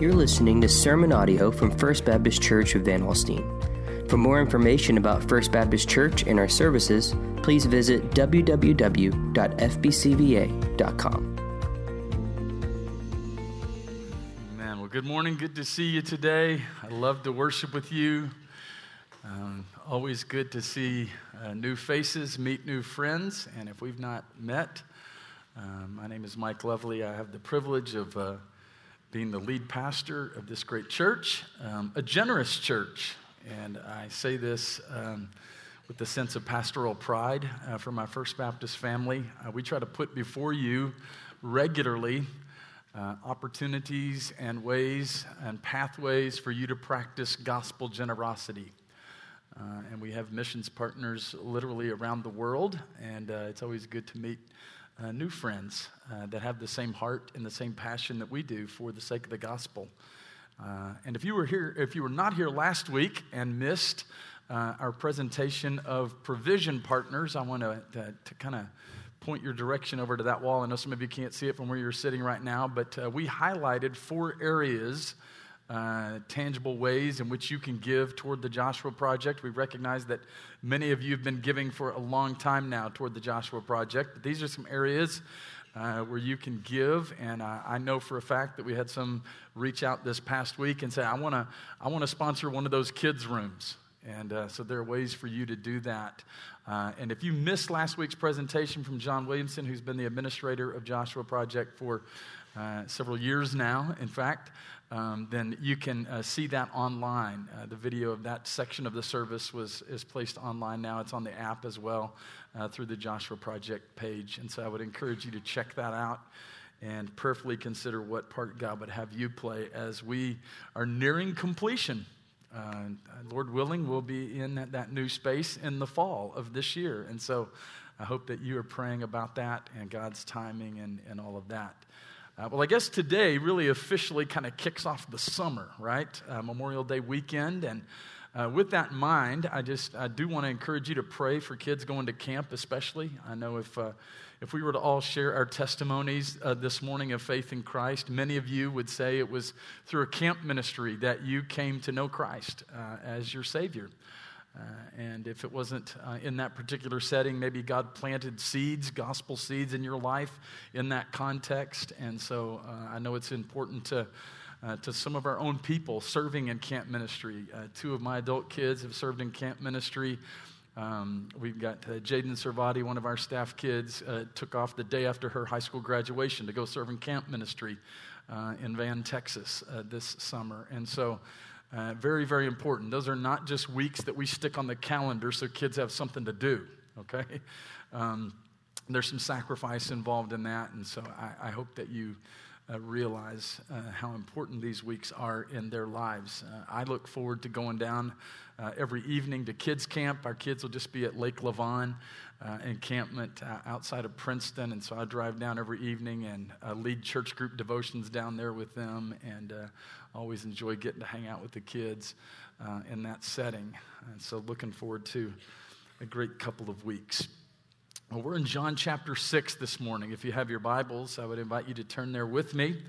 You're listening to sermon audio from First Baptist Church of Van Alstyne. For more information about First Baptist Church and our services, please visit www.fbcva.com. Amen. Well, good morning. Good to see you today. I love to worship with you. Um, always good to see uh, new faces, meet new friends. And if we've not met, um, my name is Mike Lovely. I have the privilege of uh, being the lead pastor of this great church, um, a generous church. And I say this um, with the sense of pastoral pride uh, for my First Baptist family. Uh, we try to put before you regularly uh, opportunities and ways and pathways for you to practice gospel generosity. Uh, and we have missions partners literally around the world, and uh, it's always good to meet uh, new friends uh, that have the same heart and the same passion that we do for the sake of the gospel. Uh, and if you were here, if you were not here last week and missed uh, our presentation of provision partners, I want to, to, to kind of point your direction over to that wall. I know some of you can't see it from where you're sitting right now, but uh, we highlighted four areas uh, tangible ways in which you can give toward the Joshua Project. We recognize that many of you have been giving for a long time now toward the Joshua Project, but these are some areas uh, where you can give. And uh, I know for a fact that we had some reach out this past week and say, I want to I wanna sponsor one of those kids' rooms. And uh, so there are ways for you to do that. Uh, and if you missed last week's presentation from John Williamson, who's been the administrator of Joshua Project for uh, several years now, in fact, um, then you can uh, see that online. Uh, the video of that section of the service was, is placed online now. It's on the app as well uh, through the Joshua Project page. And so I would encourage you to check that out and prayerfully consider what part God would have you play as we are nearing completion. Uh, Lord willing, we'll be in that, that new space in the fall of this year. And so I hope that you are praying about that and God's timing and, and all of that. Uh, well, I guess today really officially kind of kicks off the summer, right? Uh, Memorial Day weekend. And uh, with that in mind, I just I do want to encourage you to pray for kids going to camp, especially. I know if, uh, if we were to all share our testimonies uh, this morning of faith in Christ, many of you would say it was through a camp ministry that you came to know Christ uh, as your Savior. Uh, and if it wasn't uh, in that particular setting, maybe God planted seeds, gospel seeds in your life in that context. And so uh, I know it's important to, uh, to some of our own people serving in camp ministry. Uh, two of my adult kids have served in camp ministry. Um, we've got uh, Jaden Servati, one of our staff kids, took off the day after her high school graduation to go serve in camp ministry in Van, Texas this summer. And so uh, very, very important. Those are not just weeks that we stick on the calendar so kids have something to do, okay? Um, there's some sacrifice involved in that, and so I, I hope that you uh, realize uh, how important these weeks are in their lives. Uh, I look forward to going down uh, every evening to kids' camp. Our kids will just be at Lake Lavon uh, encampment uh, outside of Princeton, and so I drive down every evening and lead church group devotions down there with them, and always enjoy getting to hang out with the kids uh, in that setting. And so, looking forward to a great couple of weeks. Well, we're in John chapter 6 this morning. If you have your Bibles, I would invite you to turn there with me.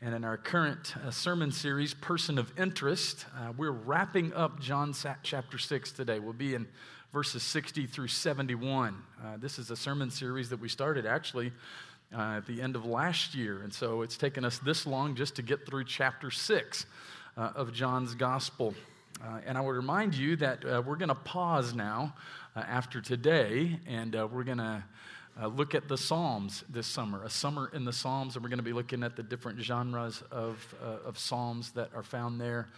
And in our current uh, sermon series, Person of Interest, uh, we're wrapping up John chapter 6 today. We'll be in verses 60 through 71. Uh, this is a sermon series that we started actually uh, at the end of last year. And so it's taken us this long just to get through chapter 6 uh, of John's Gospel. Uh, and I would remind you that uh, we're going to pause now uh, after today, and we're going to look at the Psalms this summer, a summer in the Psalms, and we're going to be looking at the different genres of, of Psalms that are found there.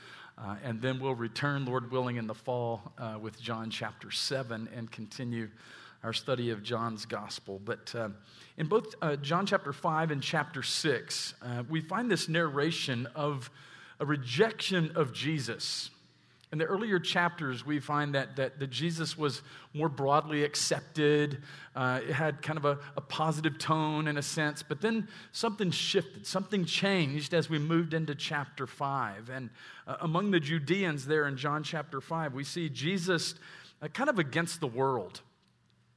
And then we'll return, Lord willing, in the fall with John chapter 7 and continue our study of John's Gospel. But in both uh, John chapter 5 and chapter 6, uh, we find this narration of a rejection of Jesus. In the earlier chapters, we find that, that, that Jesus was more broadly accepted. Uh, it had kind of a, a, positive tone in a sense, but then something shifted, something changed as we moved into chapter 5. And uh, among the Judeans there in John chapter 5, we see Jesus uh, kind of against the world.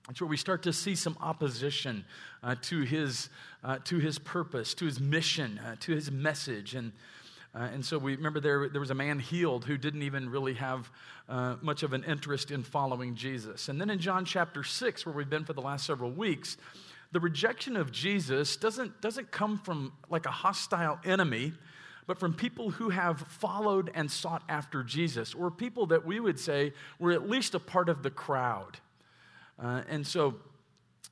That's where we start to see some opposition uh, to, his, uh, to his purpose, to his mission, uh, to his message. And Uh, and so we remember there, there was a man healed who didn't even really have uh, much of an interest in following Jesus. And then in John chapter 6, where we've been for the last several weeks, the rejection of Jesus doesn't, doesn't come from like a hostile enemy, but from people who have followed and sought after Jesus, or people that we would say were at least a part of the crowd. Uh, and so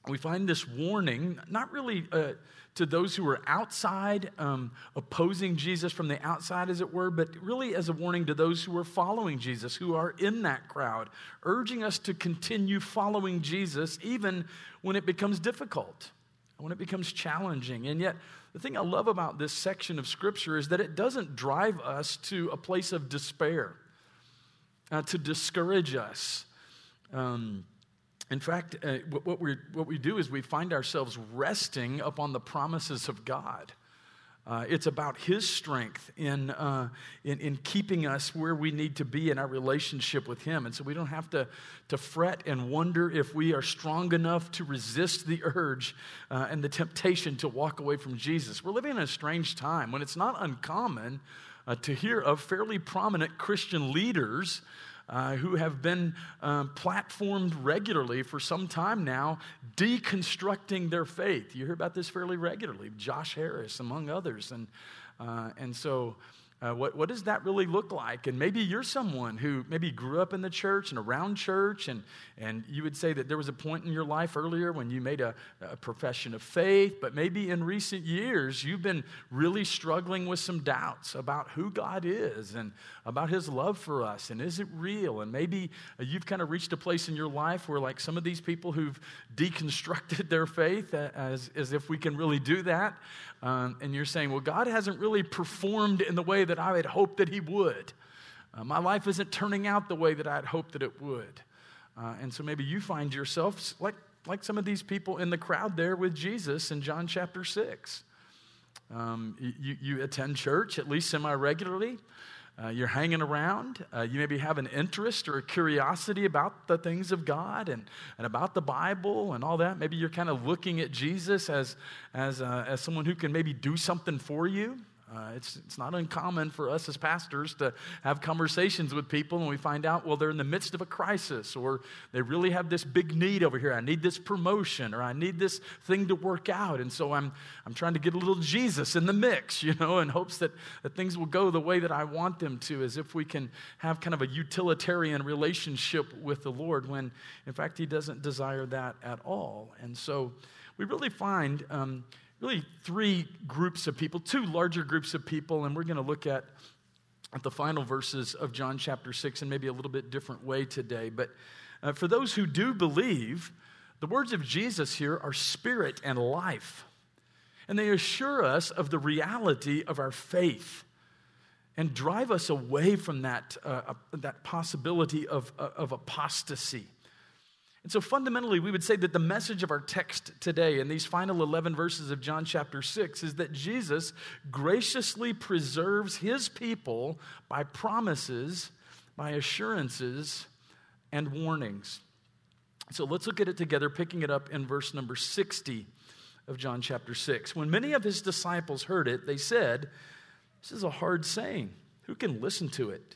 we find this warning, not really uh, to those who are outside, um, opposing Jesus from the outside, as it were, but really as a warning to those who are following Jesus, who are in that crowd, urging us to continue following Jesus even when it becomes difficult, when it becomes challenging. And yet, the thing I love about this section of Scripture is that it doesn't drive us to a place of despair, uh, to discourage us. Um, in fact, uh, what, we what we do is we find ourselves resting upon the promises of God. Uh, it's about His strength in, uh, in, in, keeping us where we need to be in our relationship with Him. And so we don't have to, to fret and wonder if we are strong enough to resist the urge uh, and the temptation to walk away from Jesus. We're living in a strange time when it's not uncommon uh, to hear of fairly prominent Christian leaders uh, who have been um, platformed regularly for some time now, deconstructing their faith. You hear about this fairly regularly, Josh Harris, among others. And, uh, and so, uh, what, what does that really look like? And maybe you're someone who maybe grew up in the church and around church, and, and you would say that there was a point in your life earlier when you made a, a profession of faith, but maybe in recent years you've been really struggling with some doubts about who God is and about His love for us, and is it real? And maybe uh, you've kind of reached a place in your life where, like some of these people who've deconstructed their faith, uh, as, as if we can really do that, um, and you're saying, well, God hasn't really performed in the way that I had hoped that He would. Uh, my life isn't turning out the way that I had hoped that it would. Uh, and so maybe you find yourself like, like some of these people in the crowd there with Jesus in John chapter 6. Um, you, you attend church at least semi regularly. Uh, you're hanging around. Uh, you maybe have an interest or a curiosity about the things of God and, and about the Bible and all that. Maybe you're kind of looking at Jesus as, as, uh, as someone who can maybe do something for you. Uh, it's, it's not uncommon for us as pastors to have conversations with people and we find out, well, they're in the midst of a crisis or they really have this big need over here. I need this promotion or I need this thing to work out. And so I'm, I'm trying to get a little Jesus in the mix, you know, in hopes that, that things will go the way that I want them to, as if we can have kind of a utilitarian relationship with the Lord when, in fact, He doesn't desire that at all. And so we really find. Um, really three groups of people, two larger groups of people, and we're going to look at, at the final verses of John chapter 6 in maybe a little bit different way today. But uh, for those who do believe, the words of Jesus here are spirit and life. And they assure us of the reality of our faith and drive us away from that, uh, uh that possibility of, uh, of apostasy. And so fundamentally, we would say that the message of our text today in these final 11 verses of John chapter 6 is that Jesus graciously preserves his people by promises, by assurances, and warnings. So let's look at it together, picking it up in verse number 60 of John chapter 6. When many of his disciples heard it, they said, This is a hard saying. Who can listen to it?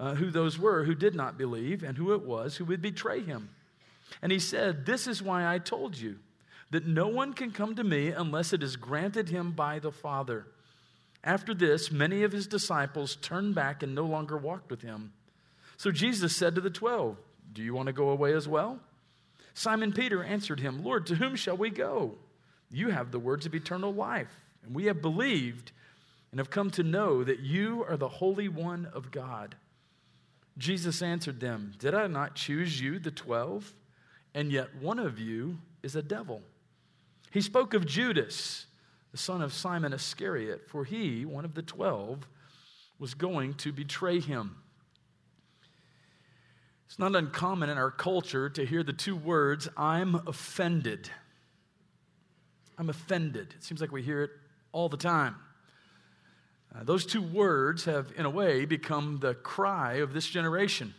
uh, who those were who did not believe and who it was who would betray him. And he said, This is why I told you that no one can come to me unless it is granted him by the Father. After this, many of his disciples turned back and no longer walked with him. So Jesus said to the twelve, Do you want to go away as well? Simon Peter answered him, Lord, to whom shall we go? You have the words of eternal life, and we have believed and have come to know that you are the Holy One of God. Jesus answered them, Did I not choose you, the twelve? And yet one of you is a devil. He spoke of Judas, the son of Simon Iscariot, for he, one of the twelve, was going to betray him. It's not uncommon in our culture to hear the two words, I'm offended. I'm offended. It seems like we hear it all the time. Uh, those two words have, in a way, become the cry of this generation.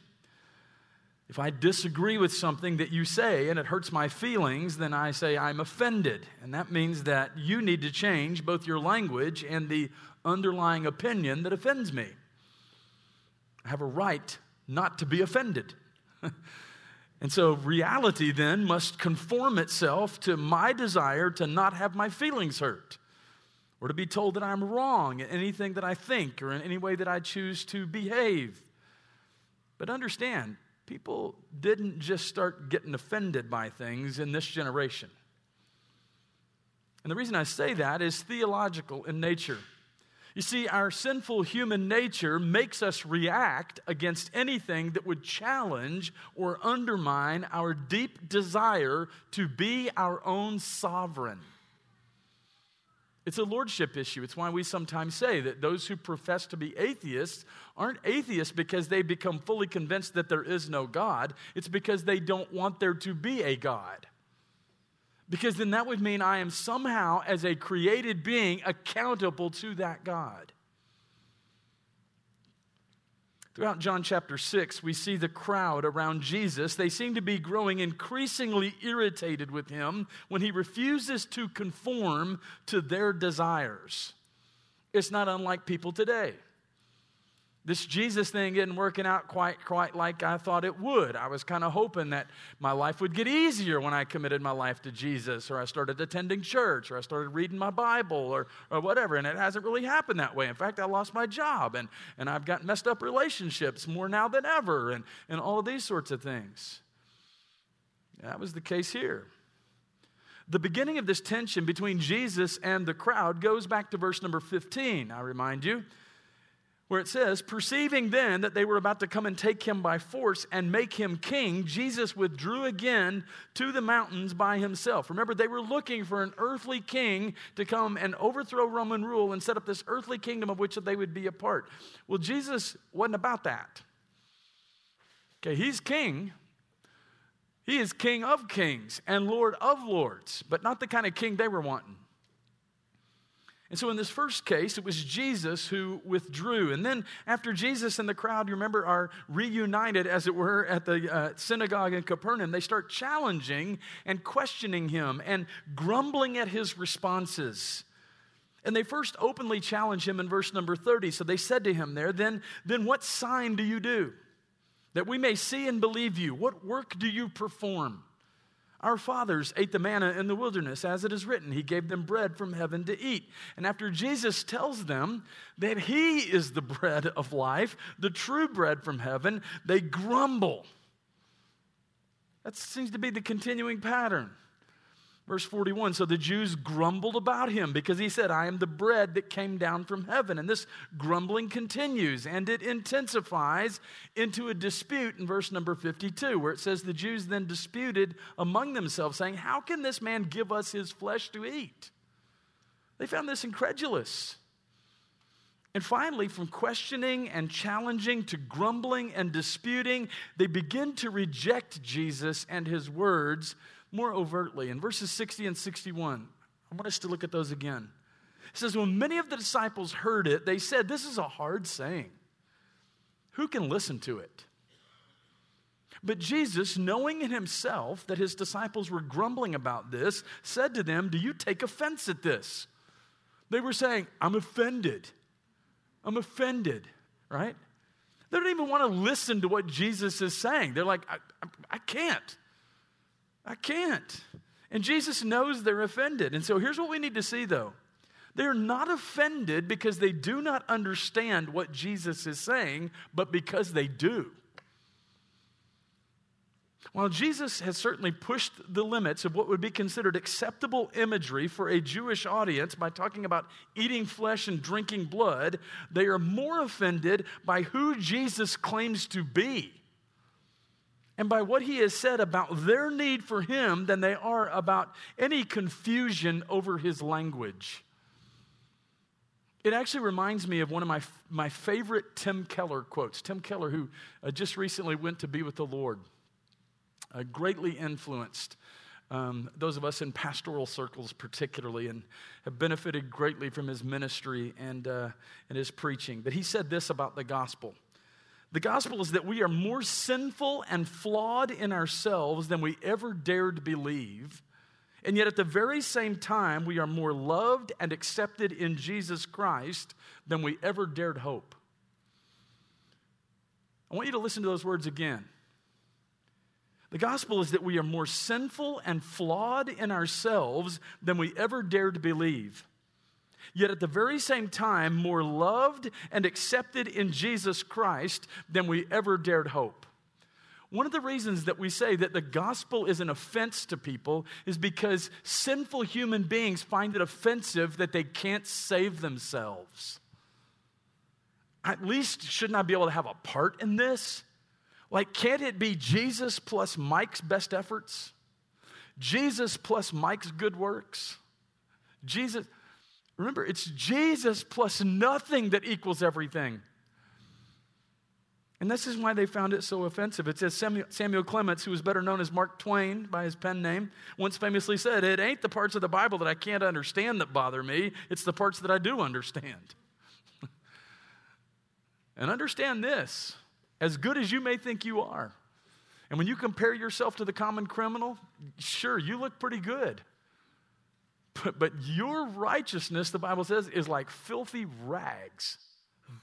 If I disagree with something that you say and it hurts my feelings, then I say I'm offended. And that means that you need to change both your language and the underlying opinion that offends me. I have a right not to be offended. and so reality then must conform itself to my desire to not have my feelings hurt or to be told that I'm wrong in anything that I think or in any way that I choose to behave. But understand, people didn't just start getting offended by things in this generation. And the reason I say that is theological in nature. You see, our sinful human nature makes us react against anything that would challenge or undermine our deep desire to be our own sovereign. It's a lordship issue. It's why we sometimes say that those who profess to be atheists aren't atheists because they become fully convinced that there is no God. It's because they don't want there to be a God. Because then that would mean I am somehow, as a created being, accountable to that God. Throughout John chapter 6, we see the crowd around Jesus. They seem to be growing increasingly irritated with him when he refuses to conform to their desires. It's not unlike people today. This Jesus thing isn't working out quite, quite like I thought it would. I was kind of hoping that my life would get easier when I committed my life to Jesus, or I started attending church, or I started reading my Bible, or, or whatever. And it hasn't really happened that way. In fact, I lost my job, and, and I've got messed up relationships more now than ever, and, and all of these sorts of things. That was the case here. The beginning of this tension between Jesus and the crowd goes back to verse number 15, I remind you where it says, Perceiving then that they were about to come and take him by force and make him king, Jesus withdrew again to the mountains by himself. Remember, they were looking for an earthly king to come and overthrow Roman rule and set up this earthly kingdom of which they would be a part. Well, Jesus wasn't about that. Okay, he's king. He is king of kings and lord of lords, but not the kind of king they were wanting. And so in this first case, it was Jesus who withdrew. And then after Jesus and the crowd, you remember, are reunited, as it were, at the uh, synagogue in Capernaum, they start challenging and questioning him and grumbling at his responses. And they first openly challenge him in verse number 30. So they said to him there, then, then what sign do you do? That we may see and believe you. What work do you perform? Our fathers ate the manna in the wilderness, as it is written. He gave them bread from heaven to eat. And after Jesus tells them that He is the bread of life, the true bread from heaven, they grumble. That seems to be the continuing pattern. Verse 41 So the Jews grumbled about him because he said, I am the bread that came down from heaven. And this grumbling continues and it intensifies into a dispute in verse number 52, where it says, The Jews then disputed among themselves, saying, How can this man give us his flesh to eat? They found this incredulous. And finally, from questioning and challenging to grumbling and disputing, they begin to reject Jesus and his words more overtly. In verses 60 and 61, I want us to look at those again. It says, When many of the disciples heard it, they said, This is a hard saying. Who can listen to it? But Jesus, knowing in himself that his disciples were grumbling about this, said to them, Do you take offense at this? They were saying, I'm offended. I'm offended, right? They don't even want to listen to what Jesus is saying. They're like, I, I, I can't. I can't. And Jesus knows they're offended. And so here's what we need to see though they're not offended because they do not understand what Jesus is saying, but because they do. While Jesus has certainly pushed the limits of what would be considered acceptable imagery for a Jewish audience by talking about eating flesh and drinking blood, they are more offended by who Jesus claims to be and by what he has said about their need for him than they are about any confusion over his language. It actually reminds me of one of my, my favorite Tim Keller quotes. Tim Keller, who uh, just recently went to be with the Lord, uh, greatly influenced um, those of us in pastoral circles, particularly, and have benefited greatly from his ministry and, uh, and his preaching. But he said this about the gospel The gospel is that we are more sinful and flawed in ourselves than we ever dared believe. And yet, at the very same time, we are more loved and accepted in Jesus Christ than we ever dared hope. I want you to listen to those words again. The gospel is that we are more sinful and flawed in ourselves than we ever dared believe. Yet at the very same time, more loved and accepted in Jesus Christ than we ever dared hope. One of the reasons that we say that the gospel is an offense to people is because sinful human beings find it offensive that they can't save themselves. At least shouldn't I be able to have a part in this? Like, can't it be Jesus plus Mike's best efforts? Jesus plus Mike's good works? Jesus, remember, it's Jesus plus nothing that equals everything. And this is why they found it so offensive. It says Samuel, Samuel, Clemens, who was better known as Mark Twain by his pen name, once famously said, It ain't the parts of the Bible that I can't understand that bother me, it's the parts that I do understand. and understand this as good as you may think you are. And when you compare yourself to the common criminal, sure, you look pretty good. But, but your righteousness, the Bible says, is like filthy rags,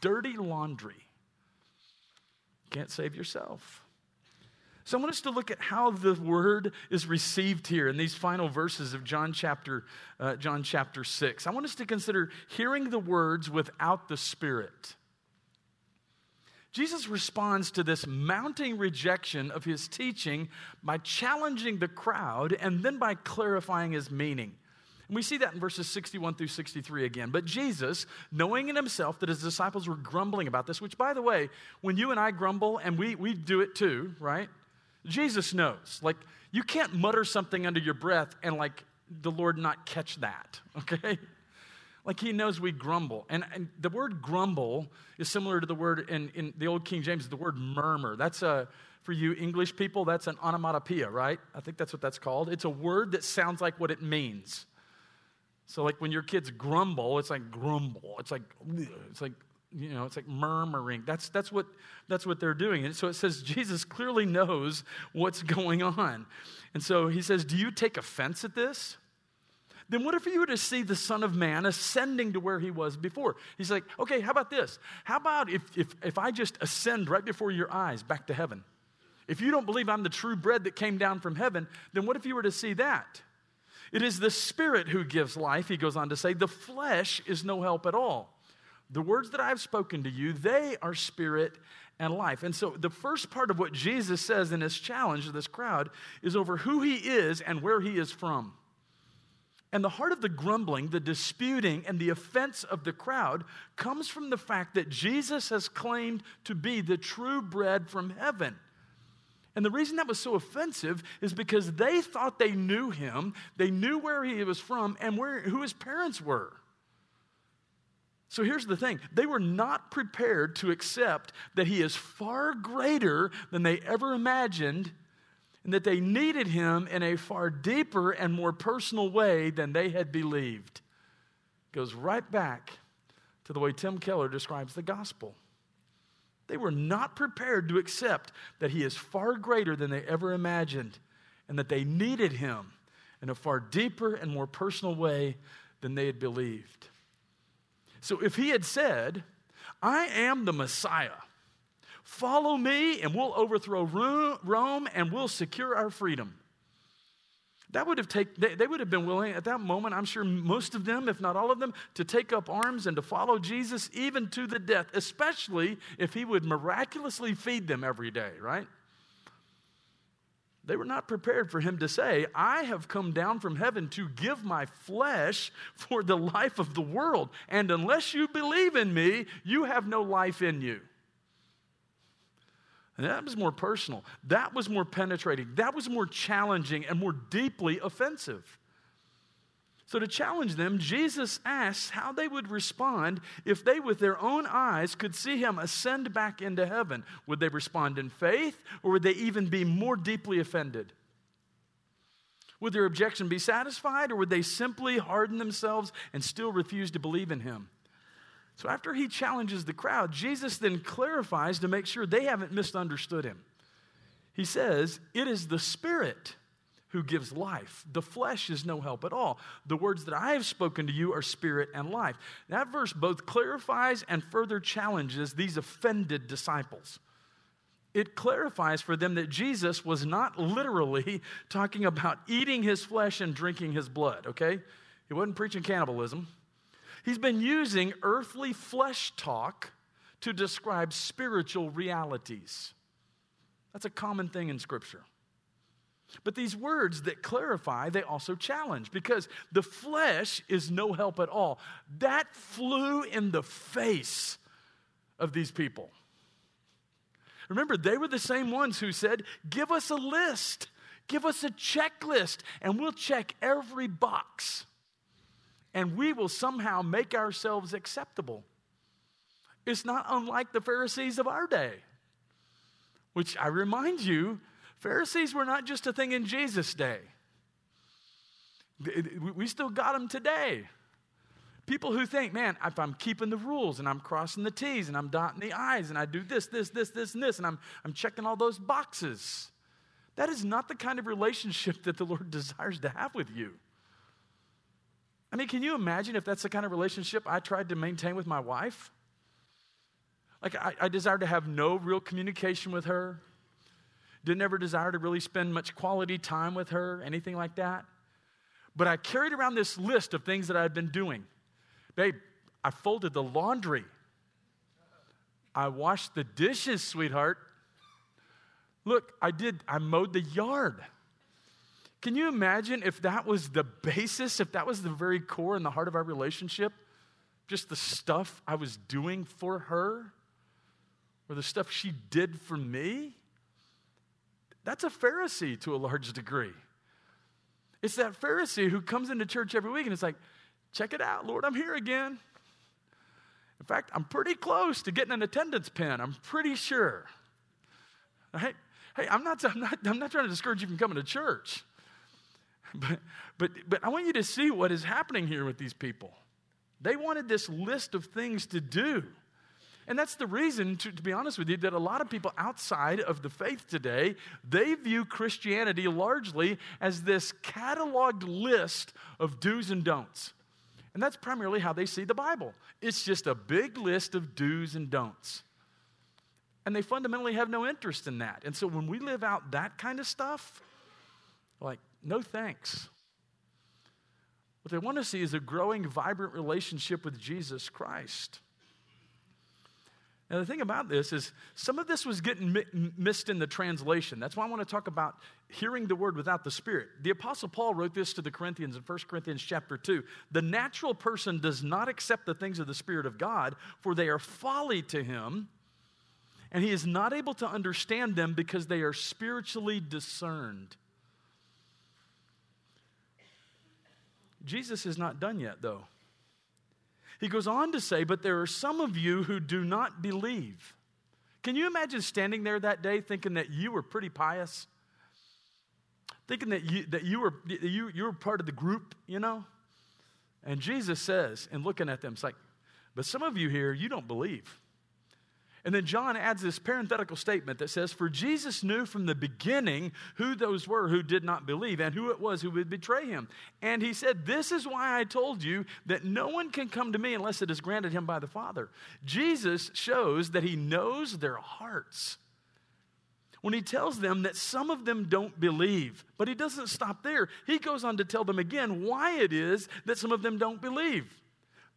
dirty laundry. Can't save yourself. So I want us to look at how the word is received here in these final verses of John chapter, uh, John chapter 6. I want us to consider hearing the words without the Spirit. Jesus responds to this mounting rejection of his teaching by challenging the crowd and then by clarifying his meaning. And we see that in verses 61 through 63 again. But Jesus, knowing in himself that his disciples were grumbling about this, which, by the way, when you and I grumble, and we, we do it too, right? Jesus knows. Like, you can't mutter something under your breath and, like, the Lord not catch that, okay? Like he knows we grumble. And, and the word grumble is similar to the word in, in the old King James, the word murmur. That's a, for you English people, that's an onomatopoeia, right? I think that's what that's called. It's a word that sounds like what it means. So, like when your kids grumble, it's like grumble. It's like, it's like, you know, it's like murmuring. That's, that's, what, that's what they're doing. And so it says Jesus clearly knows what's going on. And so he says, Do you take offense at this? then what if you were to see the Son of Man ascending to where he was before? He's like, okay, how about this? How about if, if, if I just ascend right before your eyes back to heaven? If you don't believe I'm the true bread that came down from heaven, then what if you were to see that? It is the Spirit who gives life, he goes on to say. The flesh is no help at all. The words that I've spoken to you, they are spirit and life. And so the first part of what Jesus says in his challenge to this crowd is over who he is and where he is from. And the heart of the grumbling, the disputing, and the offense of the crowd comes from the fact that Jesus has claimed to be the true bread from heaven. And the reason that was so offensive is because they thought they knew him, they knew where he was from, and where, who his parents were. So here's the thing they were not prepared to accept that he is far greater than they ever imagined and that they needed him in a far deeper and more personal way than they had believed. Goes right back to the way Tim Keller describes the gospel. They were not prepared to accept that he is far greater than they ever imagined and that they needed him in a far deeper and more personal way than they had believed. So if he had said, I am the Messiah, Follow me, and we'll overthrow Rome and we'll secure our freedom. That would have taken, they, they would have been willing at that moment, I'm sure most of them, if not all of them, to take up arms and to follow Jesus even to the death, especially if he would miraculously feed them every day, right? They were not prepared for him to say, I have come down from heaven to give my flesh for the life of the world. And unless you believe in me, you have no life in you. And that was more personal. That was more penetrating. That was more challenging and more deeply offensive. So, to challenge them, Jesus asks how they would respond if they, with their own eyes, could see him ascend back into heaven. Would they respond in faith, or would they even be more deeply offended? Would their objection be satisfied, or would they simply harden themselves and still refuse to believe in him? So, after he challenges the crowd, Jesus then clarifies to make sure they haven't misunderstood him. He says, It is the Spirit who gives life. The flesh is no help at all. The words that I have spoken to you are spirit and life. That verse both clarifies and further challenges these offended disciples. It clarifies for them that Jesus was not literally talking about eating his flesh and drinking his blood, okay? He wasn't preaching cannibalism. He's been using earthly flesh talk to describe spiritual realities. That's a common thing in Scripture. But these words that clarify, they also challenge because the flesh is no help at all. That flew in the face of these people. Remember, they were the same ones who said, Give us a list, give us a checklist, and we'll check every box. And we will somehow make ourselves acceptable. It's not unlike the Pharisees of our day, which I remind you Pharisees were not just a thing in Jesus' day, we still got them today. People who think, man, if I'm keeping the rules and I'm crossing the T's and I'm dotting the I's and I do this, this, this, this, and this, and I'm, I'm checking all those boxes, that is not the kind of relationship that the Lord desires to have with you. I mean, can you imagine if that's the kind of relationship I tried to maintain with my wife? Like, I, I desired to have no real communication with her, didn't ever desire to really spend much quality time with her, anything like that. But I carried around this list of things that I had been doing. Babe, I folded the laundry. I washed the dishes, sweetheart. Look, I did, I mowed the yard. Can you imagine if that was the basis, if that was the very core and the heart of our relationship? Just the stuff I was doing for her, or the stuff she did for me? That's a Pharisee to a large degree. It's that Pharisee who comes into church every week and it's like, check it out, Lord, I'm here again. In fact, I'm pretty close to getting an attendance pin. I'm pretty sure. Hey, hey, I'm not, I'm not, I'm not trying to discourage you from coming to church. But, but, but I want you to see what is happening here with these people. They wanted this list of things to do. And that's the reason, to, to, be honest with you, that a lot of people outside of the faith today, they view Christianity largely as this cataloged list of do's and don'ts. And that's primarily how they see the Bible. It's just a big list of do's and don'ts. And they fundamentally have no interest in that. And so when we live out that kind of stuff, like, no thanks. What they want to see is a growing, vibrant relationship with Jesus Christ. Now, the thing about this is some of this was getting mi- missed in the translation. That's why I want to talk about hearing the word without the spirit. The apostle Paul wrote this to the Corinthians in 1 Corinthians chapter 2. The natural person does not accept the things of the spirit of God, for they are folly to him, and he is not able to understand them because they are spiritually discerned. Jesus is not done yet, though. He goes on to say, But there are some of you who do not believe. Can you imagine standing there that day thinking that you were pretty pious? Thinking that you, that you, were, you, you were part of the group, you know? And Jesus says, and looking at them, it's like, But some of you here, you don't believe. And then John adds this parenthetical statement that says, For Jesus knew from the beginning who those were who did not believe and who it was who would betray him. And he said, This is why I told you that no one can come to me unless it is granted him by the Father. Jesus shows that he knows their hearts. When he tells them that some of them don't believe, but he doesn't stop there. He goes on to tell them again why it is that some of them don't believe.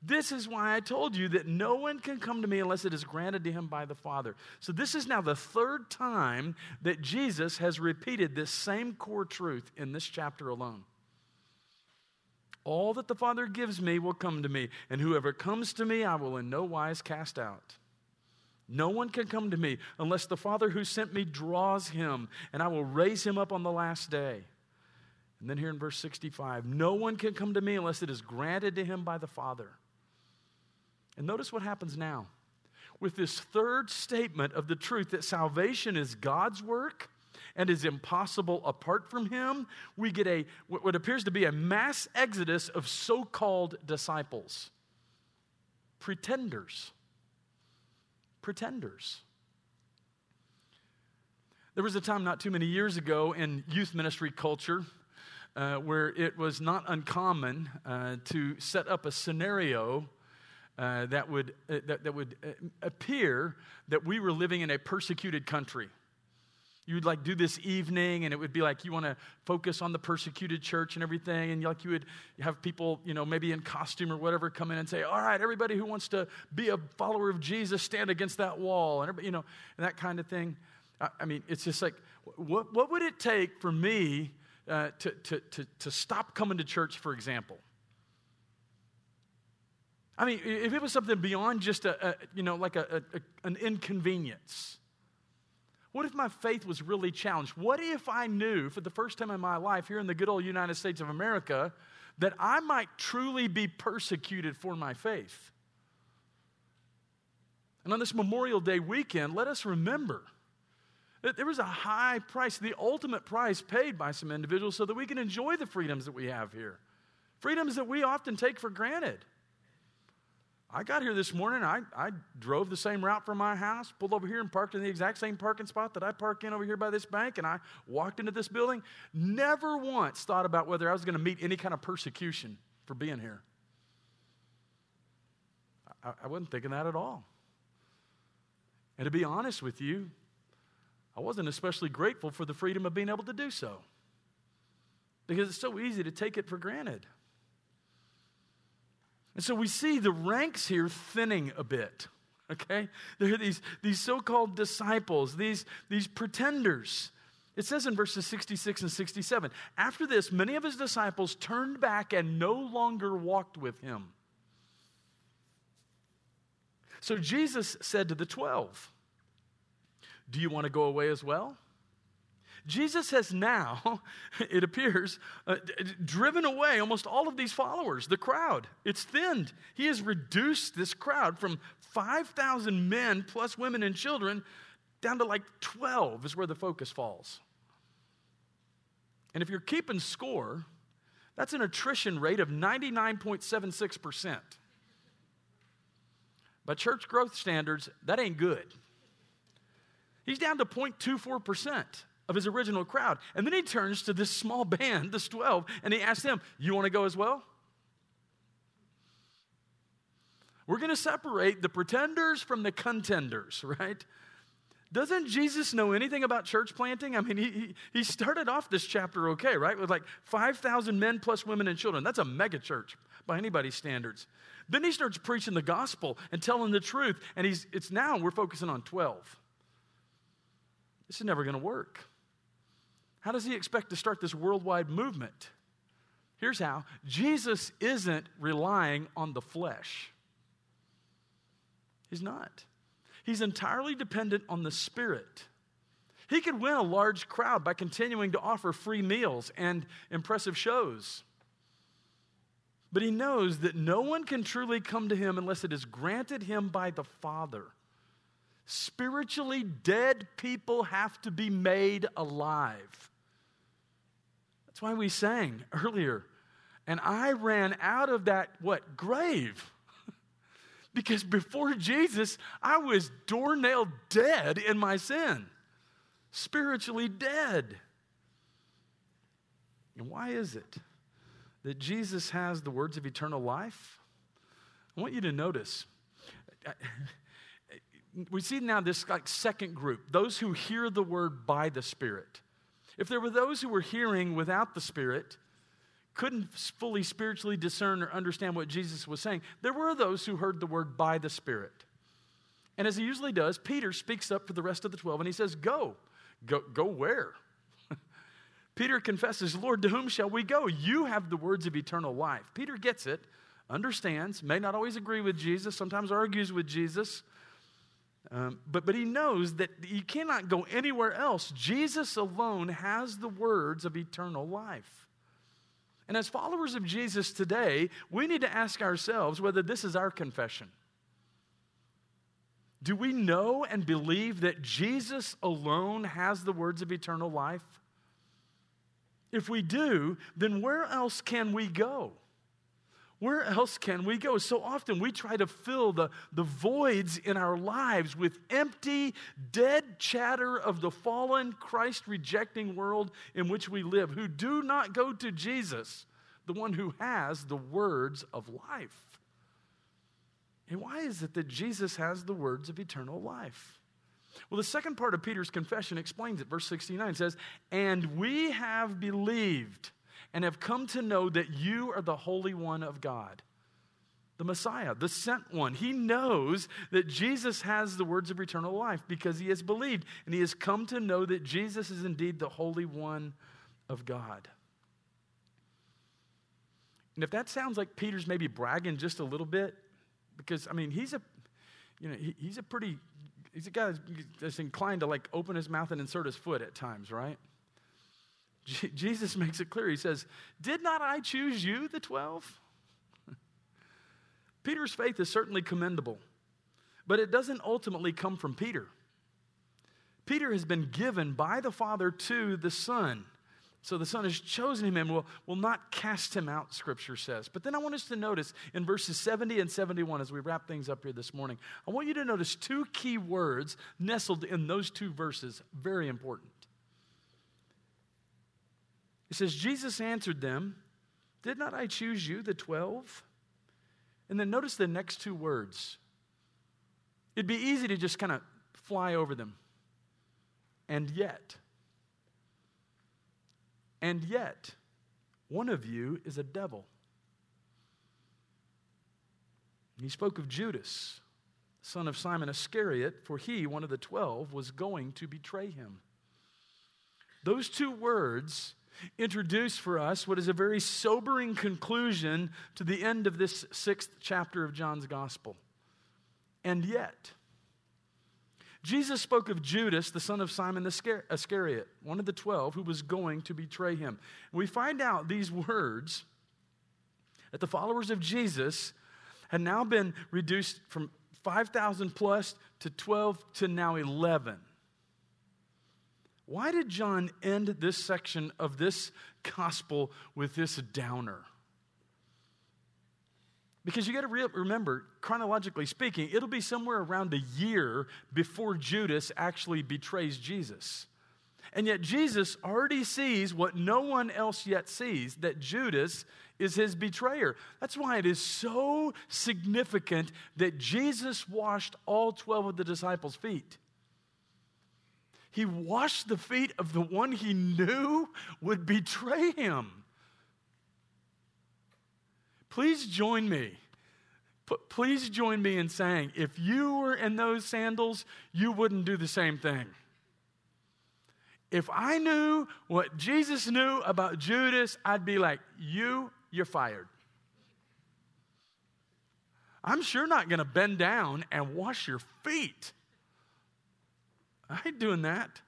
This is why I told you that no one can come to me unless it is granted to him by the Father. So, this is now the third time that Jesus has repeated this same core truth in this chapter alone. All that the Father gives me will come to me, and whoever comes to me, I will in no wise cast out. No one can come to me unless the Father who sent me draws him, and I will raise him up on the last day. And then here in verse 65, no one can come to me unless it is granted to him by the Father. And notice what happens now. With this third statement of the truth that salvation is God's work and is impossible apart from him, we get a what appears to be a mass exodus of so-called disciples. Pretenders. Pretenders. There was a time not too many years ago in youth ministry culture uh, where it was not uncommon uh, to set up a scenario uh, that would, uh, that, that would uh, appear that we were living in a persecuted country. You'd like do this evening, and it would be like you want to focus on the persecuted church and everything, and like you would have people, you know, maybe in costume or whatever, come in and say, "All right, everybody who wants to be a follower of Jesus, stand against that wall," and you know, and that kind of thing. I mean, it's just like, what, what would it take for me uh, to, to, to, to stop coming to church, for example? I mean, if it was something beyond just a, a you know, like a, a, an inconvenience, what if my faith was really challenged? What if I knew for the first time in my life here in the good old United States of America that I might truly be persecuted for my faith? And on this Memorial Day weekend, let us remember that there was a high price, the ultimate price paid by some individuals so that we can enjoy the freedoms that we have here. Freedoms that we often take for granted. I got here this morning. I, I drove the same route from my house, pulled over here and parked in the exact same parking spot that I park in over here by this bank, and I walked into this building. Never once thought about whether I was going to meet any kind of persecution for being here. I, I wasn't thinking that at all. And to be honest with you, I wasn't especially grateful for the freedom of being able to do so because it's so easy to take it for granted. And so we see the ranks here thinning a bit. Okay? There are these, these so called disciples, these, these pretenders. It says in verses 66 and 67 After this, many of his disciples turned back and no longer walked with him. So Jesus said to the twelve, do you want to go away as well? Jesus has now, it appears, uh, driven away almost all of these followers, the crowd. It's thinned. He has reduced this crowd from 5,000 men plus women and children down to like 12 is where the focus falls. And if you're keeping score, that's an attrition rate of 99.76%. By church growth standards, that ain't good. He's down to 0.24% of his original crowd. And then he turns to this small band, this 12, and he asks them, You want to go as well? We're going to separate the pretenders from the contenders, right? Doesn't Jesus know anything about church planting? I mean, he, he started off this chapter okay, right? With like 5,000 men plus women and children. That's a mega church by anybody's standards. Then he starts preaching the gospel and telling the truth. And he's, it's now we're focusing on 12. This is never going to work. How does he expect to start this worldwide movement? Here's how Jesus isn't relying on the flesh, he's not. He's entirely dependent on the Spirit. He could win a large crowd by continuing to offer free meals and impressive shows. But he knows that no one can truly come to him unless it is granted him by the Father. Spiritually dead people have to be made alive. That's why we sang earlier. And I ran out of that, what, grave? because before Jesus, I was door nailed dead in my sin, spiritually dead. And why is it that Jesus has the words of eternal life? I want you to notice we see now this like second group, those who hear the word by the Spirit. If there were those who were hearing without the Spirit, couldn't fully spiritually discern or understand what Jesus was saying, there were those who heard the word by the Spirit. And as he usually does, Peter speaks up for the rest of the 12 and he says, Go. Go, go where? Peter confesses, Lord, to whom shall we go? You have the words of eternal life. Peter gets it, understands, may not always agree with Jesus, sometimes argues with Jesus, um, but, but he knows that he cannot go anywhere else. Jesus alone has the words of eternal life. And as followers of Jesus today, we need to ask ourselves whether this is our confession. Do we know and believe that Jesus alone has the words of eternal life? If we do, then where else can we go? Where else can we go? So often we try to fill the, the voids in our lives with empty, dead chatter of the fallen, Christ rejecting world in which we live, who do not go to Jesus, the one who has the words of life. And why is it that Jesus has the words of eternal life? Well, the second part of Peter's confession explains it. Verse 69 says, And we have believed and have come to know that you are the Holy One of God, the Messiah, the sent one. He knows that Jesus has the words of eternal life because he has believed, and he has come to know that Jesus is indeed the Holy One of God. And if that sounds like Peter's maybe bragging just a little bit, because I mean, he's a, you know, he, he's a pretty, he's a guy that's inclined to like open his mouth and insert his foot at times, right? J- Jesus makes it clear. He says, Did not I choose you, the 12? Peter's faith is certainly commendable, but it doesn't ultimately come from Peter. Peter has been given by the Father to the Son. So the Son has chosen him and will, will not cast him out, Scripture says. But then I want us to notice in verses 70 and 71, as we wrap things up here this morning, I want you to notice two key words nestled in those two verses, very important. It says, Jesus answered them, Did not I choose you, the twelve? And then notice the next two words. It'd be easy to just kind of fly over them. And yet, and yet, one of you is a devil. He spoke of Judas, son of Simon Iscariot, for he, one of the twelve, was going to betray him. Those two words introduce for us what is a very sobering conclusion to the end of this sixth chapter of John's gospel. And yet, Jesus spoke of Judas, the son of Simon the Iscariot, one of the twelve, who was going to betray him. We find out these words that the followers of Jesus had now been reduced from 5,000 plus to 12 to now 11. Why did John end this section of this gospel with this downer? Because you got to re- remember, chronologically speaking, it'll be somewhere around a year before Judas actually betrays Jesus. And yet, Jesus already sees what no one else yet sees that Judas is his betrayer. That's why it is so significant that Jesus washed all 12 of the disciples' feet. He washed the feet of the one he knew would betray him. Please join me. Please join me in saying, if you were in those sandals, you wouldn't do the same thing. If I knew what Jesus knew about Judas, I'd be like, you, you're fired. I'm sure not going to bend down and wash your feet. I ain't doing that.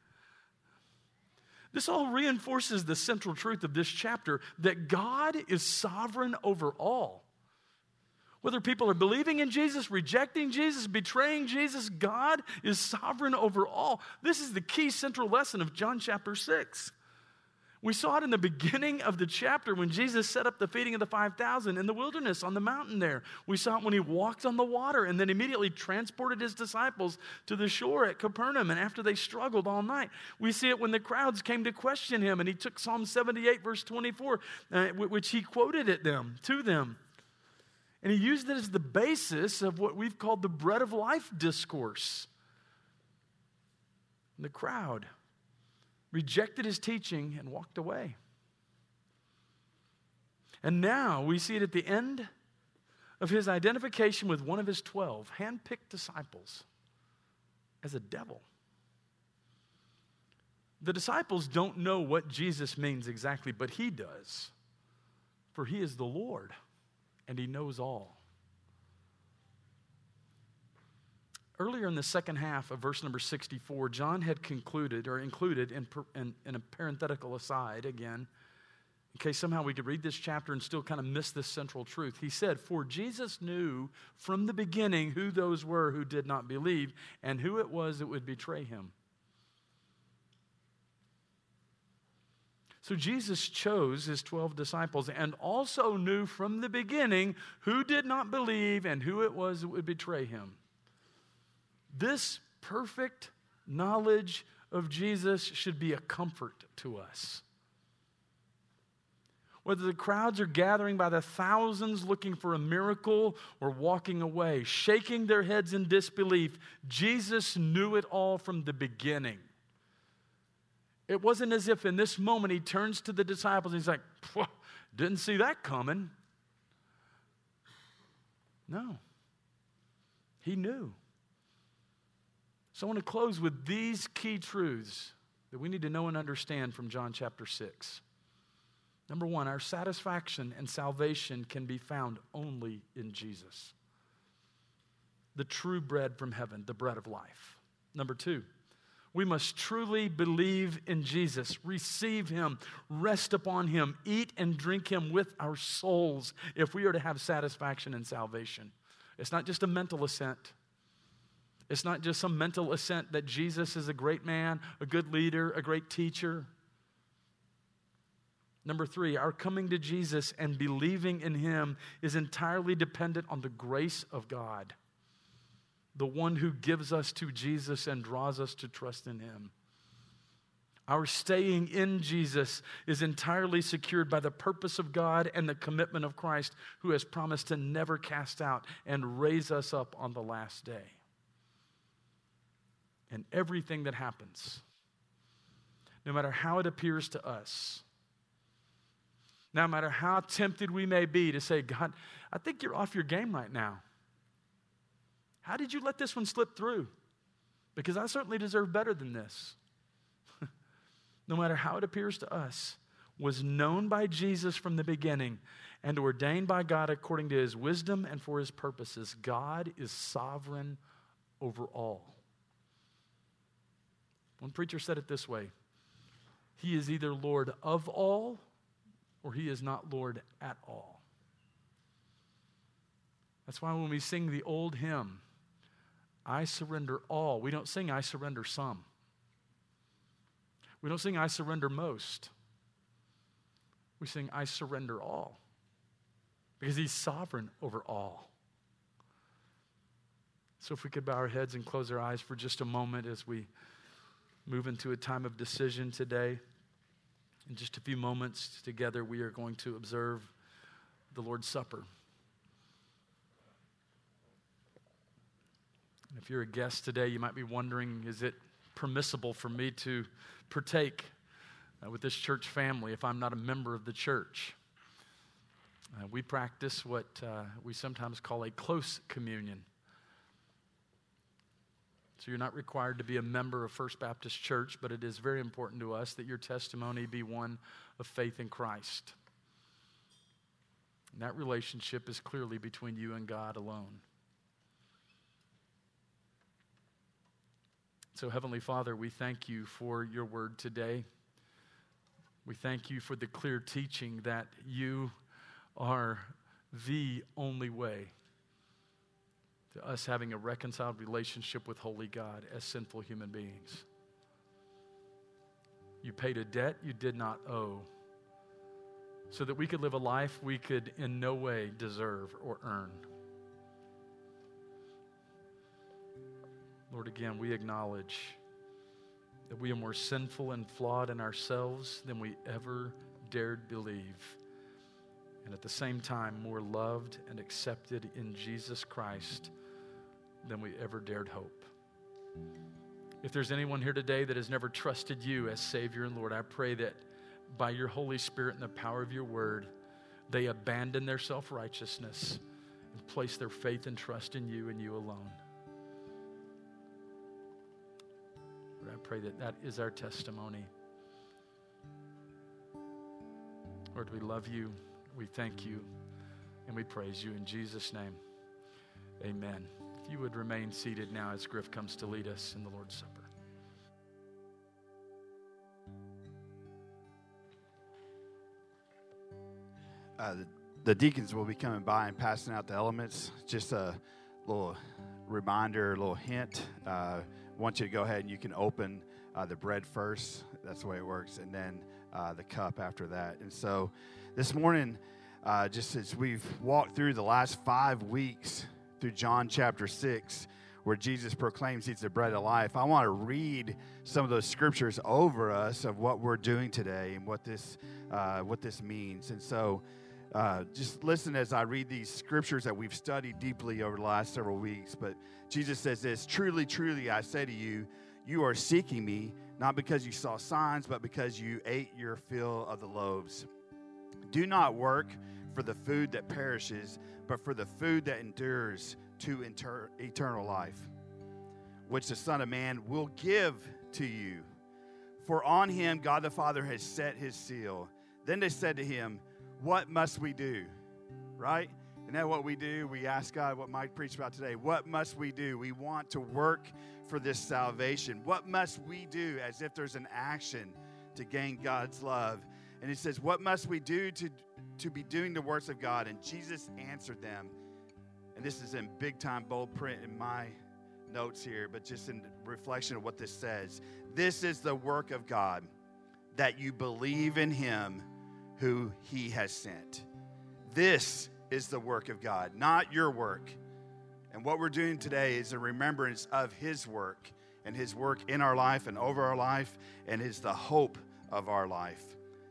This all reinforces the central truth of this chapter that God is sovereign over all. Whether people are believing in Jesus, rejecting Jesus, betraying Jesus, God is sovereign over all. This is the key central lesson of John chapter 6. We saw it in the beginning of the chapter when Jesus set up the feeding of the 5,000 in the wilderness on the mountain there. We saw it when he walked on the water and then immediately transported his disciples to the shore at Capernaum and after they struggled all night. We see it when the crowds came to question him and he took Psalm 78, verse 24, uh, which he quoted at them, to them. And he used it as the basis of what we've called the bread of life discourse. the crowd rejected his teaching, and walked away. And now we see it at the end of his identification with one of his 12 handpicked disciples as a devil. The disciples don't know what Jesus means exactly, but he does. For he is the Lord and he knows all. Earlier in the second half of verse number 64, John had concluded or included in, in, in a parenthetical aside again, in case somehow we could read this chapter and still kind of miss this central truth. He said, For Jesus knew from the beginning who those were who did not believe and who it was that would betray him. So Jesus chose his 12 disciples and also knew from the beginning who did not believe and who it was that would betray him. This perfect knowledge of Jesus should be a comfort to us. Whether the crowds are gathering by the thousands looking for a miracle or walking away, shaking their heads in disbelief, Jesus knew it all from the beginning. It wasn't as if in this moment he turns to the disciples and he's like, didn't see that coming. No, he knew. So I want to close with these key truths that we need to know and understand from John chapter 6. Number one, our satisfaction and salvation can be found only in Jesus, the true bread from heaven, the bread of life. Number two, we must truly believe in Jesus, receive Him, rest upon Him, eat and drink Him with our souls if we are to have satisfaction and salvation. It's not just a mental assent. It's not just some mental assent that Jesus is a great man, a good leader, a great teacher. Number three, our coming to Jesus and believing in Him is entirely dependent on the grace of God, the one who gives us to Jesus and draws us to trust in Him. Our staying in Jesus is entirely secured by the purpose of God and the commitment of Christ, who has promised to never cast out and raise us up on the last day. And everything that happens, no matter how it appears to us, no matter how tempted we may be to say, God, I think you're off your game right now. How did you let this one slip through? Because I certainly deserve better than this. no matter how it appears to us, was known by Jesus from the beginning and ordained by God according to his wisdom and for his purposes. God is sovereign over all. One preacher said it this way He is either Lord of all or he is not Lord at all. That's why when we sing the old hymn, I surrender all, we don't sing I surrender some. We don't sing I surrender most. We sing I surrender all because he's sovereign over all. So, if we could bow our heads and close our eyes for just a moment as we move into a time of decision today. In just a few moments together, we are going to observe the Lord's Supper. If you're a guest today, you might be wondering is it permissible for me to partake uh, with this church family if I'm not a member of the church? Uh, we practice what uh, we sometimes call a close communion. So you're not required to be a member of First Baptist Church, but it is very important to us that your testimony be one of faith in Christ. And that relationship is clearly between you and God alone. So, Heavenly Father, we thank you for your word today. We thank you for the clear teaching that you are the only way to us having a reconciled relationship with Holy God as sinful human beings. You paid a debt you did not owe so that we could live a life we could in no way deserve or earn. Lord, again, we acknowledge that we are more sinful and flawed in ourselves than we ever dared believe. And at the same time, more loved and accepted in Jesus Christ than we ever dared hope. If there's anyone here today that has never trusted you as Savior and Lord, I pray that by your Holy Spirit and the power of your word, they abandon their self righteousness and place their faith and trust in you and you alone. Lord, I pray that that is our testimony. Lord, we love you, we thank you, and we praise you in Jesus' name. Amen. If you would remain seated now as Griff comes to lead us in the Lord's Supper. uh, the, the deacons will be coming by and passing out the elements. Just a little reminder, a little hint. Uh, want you to go ahead and you can open uh, the bread first. That's the way it works, and then uh, the cup after that. And so, this morning, uh, just as we've walked through the last five weeks through John chapter six, where Jesus proclaims he's the bread of life, I want to read some of those scriptures over us of what we're doing today and what this uh, what this means. And so. Uh, just listen as I read these scriptures that we've studied deeply over the last several weeks. But Jesus says this Truly, truly, I say to you, you are seeking me, not because you saw signs, but because you ate your fill of the loaves. Do not work for the food that perishes, but for the food that endures to inter- eternal life, which the Son of Man will give to you. For on him God the Father has set his seal. Then they said to him, what must we do? Right? Isn't that what we do? We ask God what Mike preached about today. What must we do? We want to work for this salvation. What must we do? As if there's an action to gain God's love. And he says, What must we do to, to be doing the works of God? And Jesus answered them. And this is in big time bold print in my notes here, but just in reflection of what this says. This is the work of God, that you believe in him who he has sent. This is the work of God, not your work. And what we're doing today is a remembrance of his work and his work in our life and over our life, and is the hope of our life.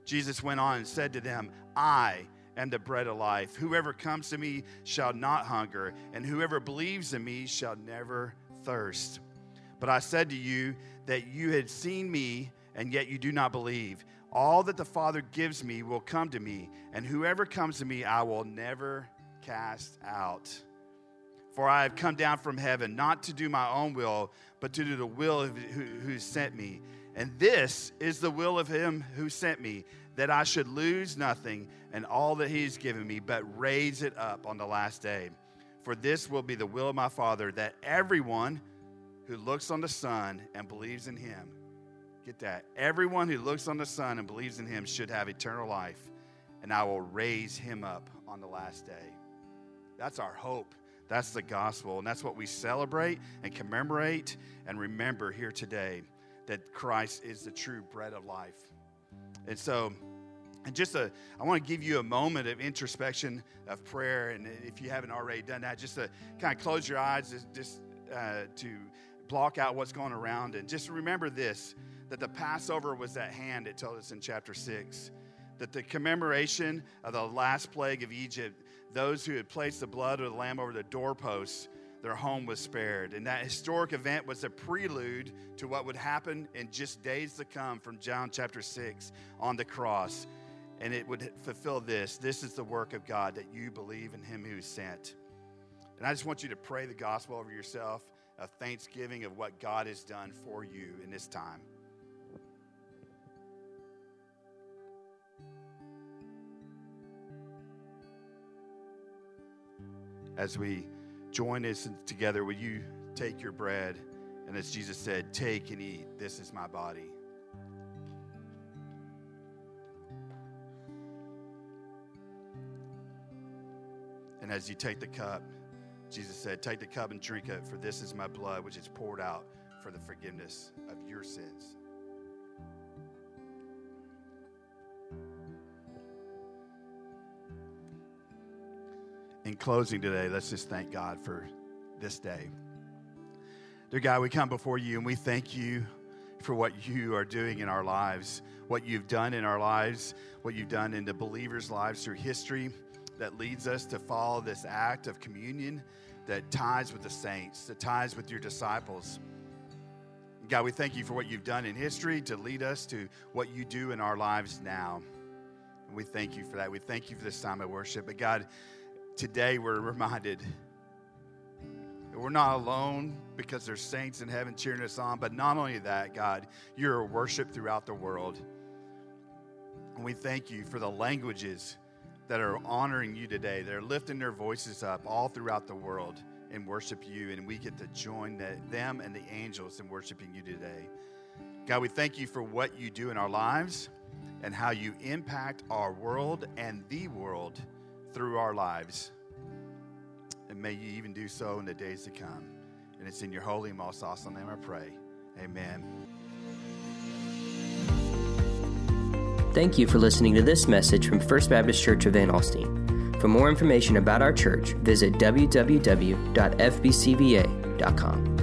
Jesus went on and said to them, I am the bread of life. Whoever comes to me shall not hunger, and whoever believes in me shall never thirst. But I said to you that you had seen me, and yet you do not believe. All that the Father gives me will come to me, and whoever comes to me, I will never cast out. For I have come down from heaven not to do my own will, but to do the will of who, who sent me. And this is the will of him who sent me, that I should lose nothing and all that he has given me, but raise it up on the last day. For this will be the will of my Father, that everyone who looks on the Son and believes in him Get that. Everyone who looks on the Son and believes in him should have eternal life, and I will raise him up on the last day. That's our hope. That's the gospel. And that's what we celebrate and commemorate and remember here today that Christ is the true bread of life. And so, and just a, I want to give you a moment of introspection, of prayer. And if you haven't already done that, just to kind of close your eyes, just uh, to block out what's going around. And just remember this that the Passover was at hand, it tells us in chapter 6. That the commemoration of the last plague of Egypt, those who had placed the blood of the lamb over the doorposts, their home was spared. And that historic event was a prelude to what would happen in just days to come from John chapter 6 on the cross. And it would fulfill this this is the work of God, that you believe in him who sent. And I just want you to pray the gospel over yourself, a thanksgiving of what God has done for you in this time. as we join us together, will you take your bread? And as Jesus said, take and eat. This is my body. And as you take the cup, Jesus said, Take the cup and drink it, for this is my blood, which is poured out for the forgiveness of your sins. In closing today, let's just thank God for this day. Dear God, we come before you and we thank you for what you are doing in our lives, what you've done in our lives, what you've done in the believers' lives through history that leads us to follow this act of communion that ties with the saints, that ties with your disciples. God, we thank you for what you've done in history to lead us to what you do in our lives now. And we thank you for that. We thank you for this time of worship. But God, today we're reminded that we're not alone because there's saints in heaven cheering us on, but not only that, God, you're worshiped throughout the world. And we thank you for the languages that are honoring you today. They're lifting their voices up all throughout the world and worship you. And we get to join the, them and the angels in worshiping you today. God, we thank you for what you do in our lives. and how you impact our world and the world through our lives. And may you even do so in the days to come. And it's in your holy most awesome name I pray. Amen. Thank you for listening to this message from First Baptist Church of Van Alstyne. For more information about our church, visit www.fbcva.com.